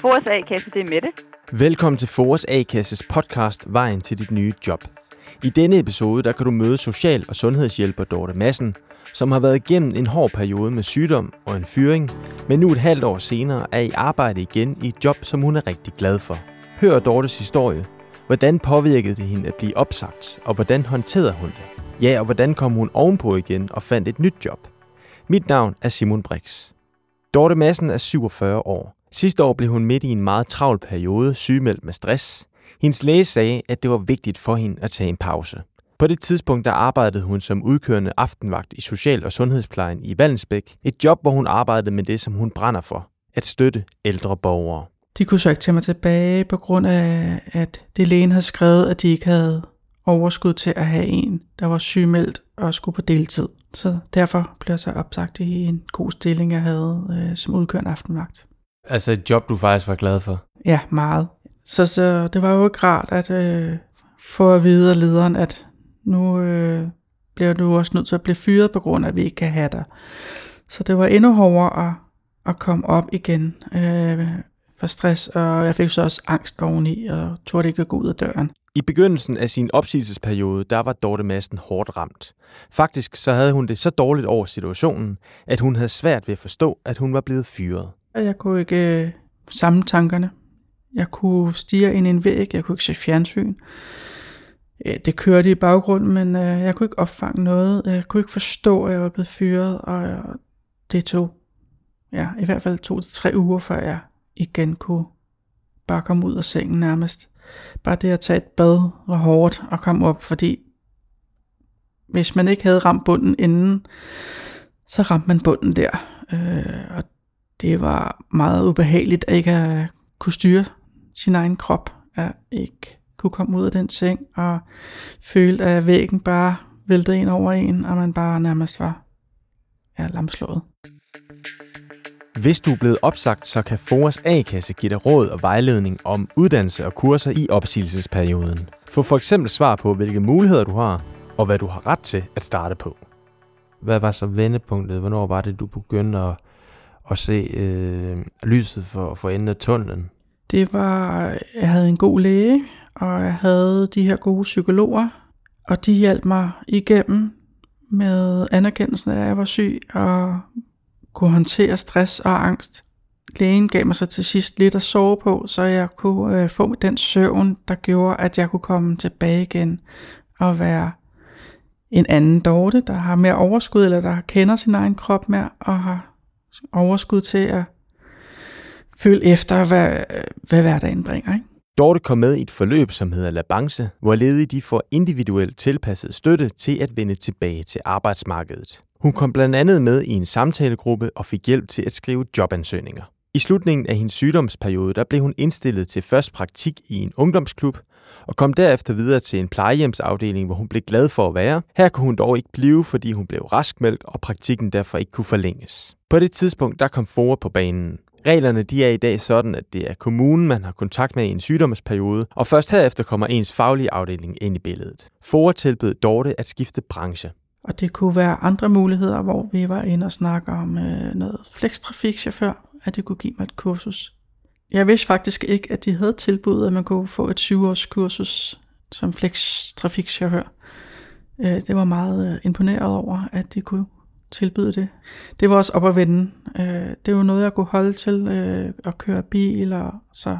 Fores A-kasse, det er Mette. Velkommen til Fores A-kasses podcast Vejen til dit nye job. I denne episode der kan du møde social- og sundhedshjælper Dorte Madsen, som har været igennem en hård periode med sygdom og en fyring, men nu et halvt år senere er i arbejde igen i et job, som hun er rigtig glad for. Hør Dortes historie. Hvordan påvirkede det hende at blive opsagt, og hvordan håndterede hun det? Ja, og hvordan kom hun ovenpå igen og fandt et nyt job? Mit navn er Simon Brix. Dorte Madsen er 47 år. Sidste år blev hun midt i en meget travl periode sygemeldt med stress. Hendes læge sagde, at det var vigtigt for hende at tage en pause. På det tidspunkt der arbejdede hun som udkørende aftenvagt i Social- og Sundhedsplejen i Vallensbæk. Et job, hvor hun arbejdede med det, som hun brænder for. At støtte ældre borgere. De kunne så ikke tage mig tilbage på grund af, at det lægen havde skrevet, at de ikke havde overskud til at have en, der var sygemeldt og skulle på deltid. Så derfor blev jeg så opsagt i en god stilling, jeg havde øh, som udkørende aftenvagt. Altså et job, du faktisk var glad for? Ja, meget. Så, så det var jo ikke rart at øh, få at vide af lederen, at nu øh, bliver du også nødt til at blive fyret på grund af, at vi ikke kan have dig. Så det var endnu hårdere at, at komme op igen øh, for stress, og jeg fik så også angst oveni, og turde ikke gå ud af døren. I begyndelsen af sin opsigelsesperiode, der var Dorte Madsen hårdt ramt. Faktisk så havde hun det så dårligt over situationen, at hun havde svært ved at forstå, at hun var blevet fyret. Jeg kunne ikke øh, samle tankerne. Jeg kunne stige ind i en væg, jeg kunne ikke se fjernsyn. Det kørte i baggrunden, men øh, jeg kunne ikke opfange noget. Jeg kunne ikke forstå, at jeg var blevet fyret, og det tog ja, i hvert fald to til tre uger, før jeg igen kunne bare komme ud af sengen nærmest. Bare det at tage et bad var hårdt at komme op, fordi hvis man ikke havde ramt bunden inden, så ramte man bunden der. Øh, og det var meget ubehageligt at ikke at kunne styre sin egen krop, at ikke kunne komme ud af den seng og følte, at væggen bare væltede ind over en, og man bare nærmest var ja, lamslået. Hvis du er blevet opsagt, så kan Foras A-kasse give dig råd og vejledning om uddannelse og kurser i opsigelsesperioden. Få for eksempel svar på, hvilke muligheder du har, og hvad du har ret til at starte på. Hvad var så vendepunktet? Hvornår var det, du begyndte at, at se øh, lyset for, for enden af tunnelen? Det var, jeg havde en god læge, og jeg havde de her gode psykologer, og de hjalp mig igennem med anerkendelsen af, at jeg var syg, og kunne håndtere stress og angst. Lægen gav mig så til sidst lidt at sove på, så jeg kunne øh, få den søvn, der gjorde, at jeg kunne komme tilbage igen og være en anden Dorte, der har mere overskud, eller der kender sin egen krop mere, og har overskud til at følge efter, hvad, hvad hverdagen bringer. Ikke? Dorte kom med i et forløb, som hedder Labance, hvor ledige de får individuelt tilpasset støtte til at vende tilbage til arbejdsmarkedet. Hun kom blandt andet med i en samtalegruppe og fik hjælp til at skrive jobansøgninger. I slutningen af hendes sygdomsperiode der blev hun indstillet til først praktik i en ungdomsklub, og kom derefter videre til en plejehjemsafdeling, hvor hun blev glad for at være. Her kunne hun dog ikke blive, fordi hun blev raskmeldt, og praktikken derfor ikke kunne forlænges. På det tidspunkt der kom Fora på banen. Reglerne de er i dag sådan, at det er kommunen, man har kontakt med i en sygdomsperiode, og først herefter kommer ens faglige afdeling ind i billedet. Fora tilbød Dorte at skifte branche. Og det kunne være andre muligheder, hvor vi var inde og snakke om øh, noget flekstrafikchauffør, at det kunne give mig et kursus. Jeg vidste faktisk ikke, at de havde tilbudt, at man kunne få et syvårs kursus som flekstrafikchauffør. Øh, det var meget øh, imponeret over, at de kunne tilbyde det. Det var også op at vende. Øh, det var noget, jeg kunne holde til øh, at køre bil og så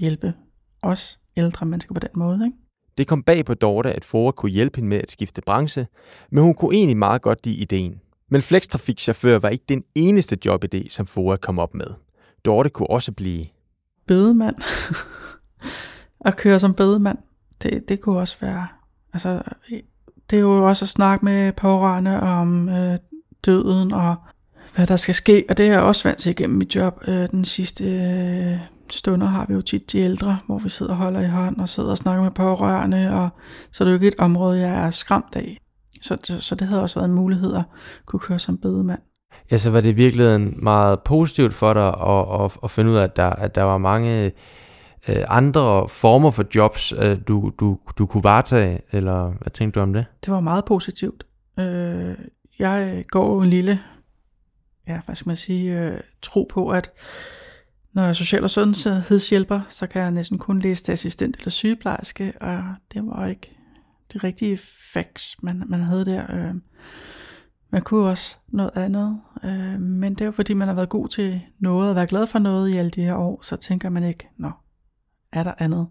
hjælpe os ældre mennesker på den måde. Ikke? Det kom bag på Dorte, at Fora kunne hjælpe hende med at skifte branche, men hun kunne egentlig meget godt lide ideen. Men flekstrafikchauffør var ikke den eneste jobidé, som Fora kom op med. Dorte kunne også blive bedemand. at køre som bedemand, det, det kunne også være, altså, det er jo også at snakke med pårørende om øh, døden og hvad der skal ske, og det er jeg også vant til igennem mit job. Øh, den sidste øh, stunder har vi jo tit de ældre, hvor vi sidder og holder i hånd og sidder og snakker med pårørende, og så er det jo ikke et område, jeg er skræmt af. Så, så det havde også været en mulighed at kunne køre som bedemand. Ja, så var det virkelig meget positivt for dig at, at, at finde ud af, at der, at der var mange øh, andre former for jobs, øh, du, du, du kunne varetage, eller hvad tænkte du om det? Det var meget positivt. Øh, jeg øh, går en lille ja, hvad skal man sige, øh, tro på, at når jeg er social- og sundhedshjælper, så kan jeg næsten kun læse til assistent eller sygeplejerske, og det var ikke de rigtige facts, man, man havde der. Øh, man kunne også noget andet, øh, men det er jo fordi, man har været god til noget og været glad for noget i alle de her år, så tænker man ikke, nå, er der andet?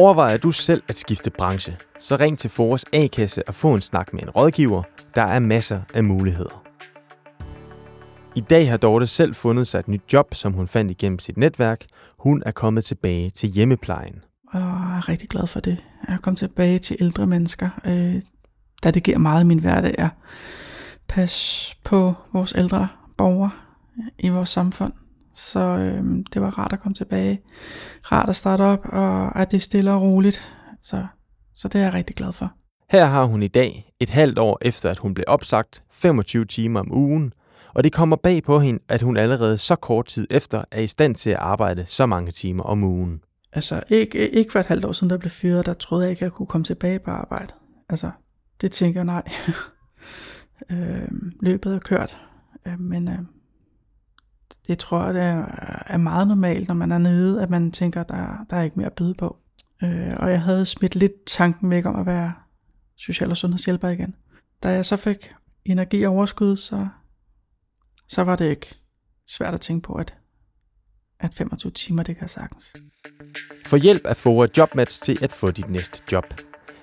Overvejer du selv at skifte branche, så ring til Fores A-kasse og få en snak med en rådgiver. Der er masser af muligheder. I dag har Dorte selv fundet sig et nyt job, som hun fandt igennem sit netværk. Hun er kommet tilbage til hjemmeplejen. Og jeg er rigtig glad for det. Jeg er kommet tilbage til ældre mennesker, øh, da det giver meget i min hverdag at passe på vores ældre borgere i vores samfund. Så øh, det var rart at komme tilbage. Rart at starte op, og at det er stille og roligt. Så, så det er jeg rigtig glad for. Her har hun i dag, et halvt år efter at hun blev opsagt, 25 timer om ugen, og det kommer bag på hende, at hun allerede så kort tid efter er i stand til at arbejde så mange timer om ugen. Altså ikke, ikke for et halvt år siden, der blev fyret, der troede jeg ikke, at jeg kunne komme tilbage på arbejde. Altså, det tænker jeg nej. øh, løbet er kørt. Øh, men øh, det tror jeg, det er, er meget normalt, når man er nede, at man tænker, der, der er ikke mere at byde på. Øh, og jeg havde smidt lidt tanken væk om at være social- og sundhedshjælper igen. Da jeg så fik energi og overskud, så, så var det ikke svært at tænke på, at, at 25 timer, det kan sagtens. Få hjælp af et Jobmatch til at få dit næste job.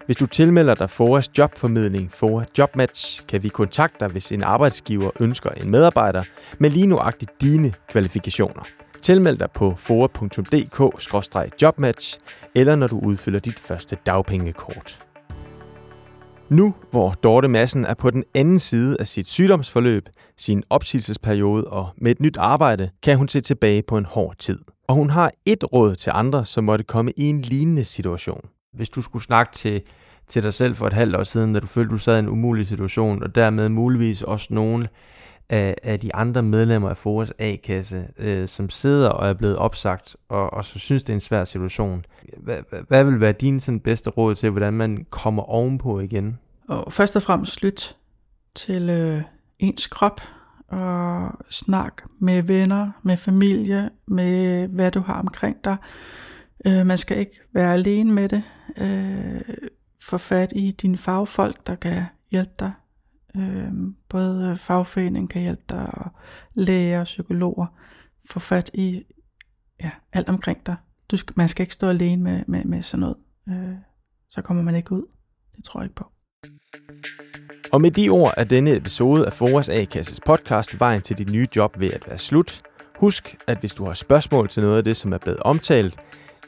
Hvis du tilmelder dig FOAs jobformidling FOA Jobmatch, kan vi kontakte dig, hvis en arbejdsgiver ønsker en medarbejder med lige nuagtigt dine kvalifikationer. Tilmeld dig på foa.dk-jobmatch, eller når du udfylder dit første dagpengekort. Nu, hvor Dorte Madsen er på den anden side af sit sygdomsforløb, sin opsigelsesperiode og med et nyt arbejde, kan hun se tilbage på en hård tid. Og hun har et råd til andre, som måtte komme i en lignende situation. Hvis du skulle snakke til, til dig selv for et halvt år siden, da du følte, du sad i en umulig situation, og dermed muligvis også nogle af, af de andre medlemmer af Foras A-kasse, øh, som sidder og er blevet opsagt, og, og så synes, det er en svær situation. Hvad, hvad, hvad vil være din sådan, bedste råd til, hvordan man kommer ovenpå igen? Og først og fremmest lyt til øh, ens krop, og snak med venner, med familie, med hvad du har omkring dig. Øh, man skal ikke være alene med det. Øh, få fat i dine fagfolk, der kan hjælpe dig. Øh, både fagforeningen kan hjælpe dig, og læger og psykologer. Få fat i ja, alt omkring dig. Du skal, man skal ikke stå alene med, med, med sådan noget. Øh, så kommer man ikke ud. Det tror jeg ikke på. Og med de ord er denne episode af Foras A-kasses podcast Vejen til dit nye job ved at være slut. Husk, at hvis du har spørgsmål til noget af det, som er blevet omtalt,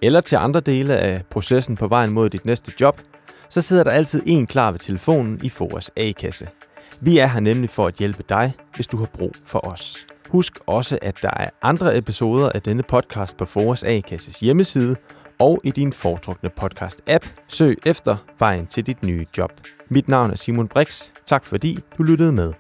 eller til andre dele af processen på vejen mod dit næste job, så sidder der altid en klar ved telefonen i Foras A-kasse. Vi er her nemlig for at hjælpe dig, hvis du har brug for os. Husk også, at der er andre episoder af denne podcast på Foras A-kasses hjemmeside og i din foretrukne podcast-app. Søg efter vejen til dit nye job. Mit navn er Simon Brix. Tak fordi du lyttede med.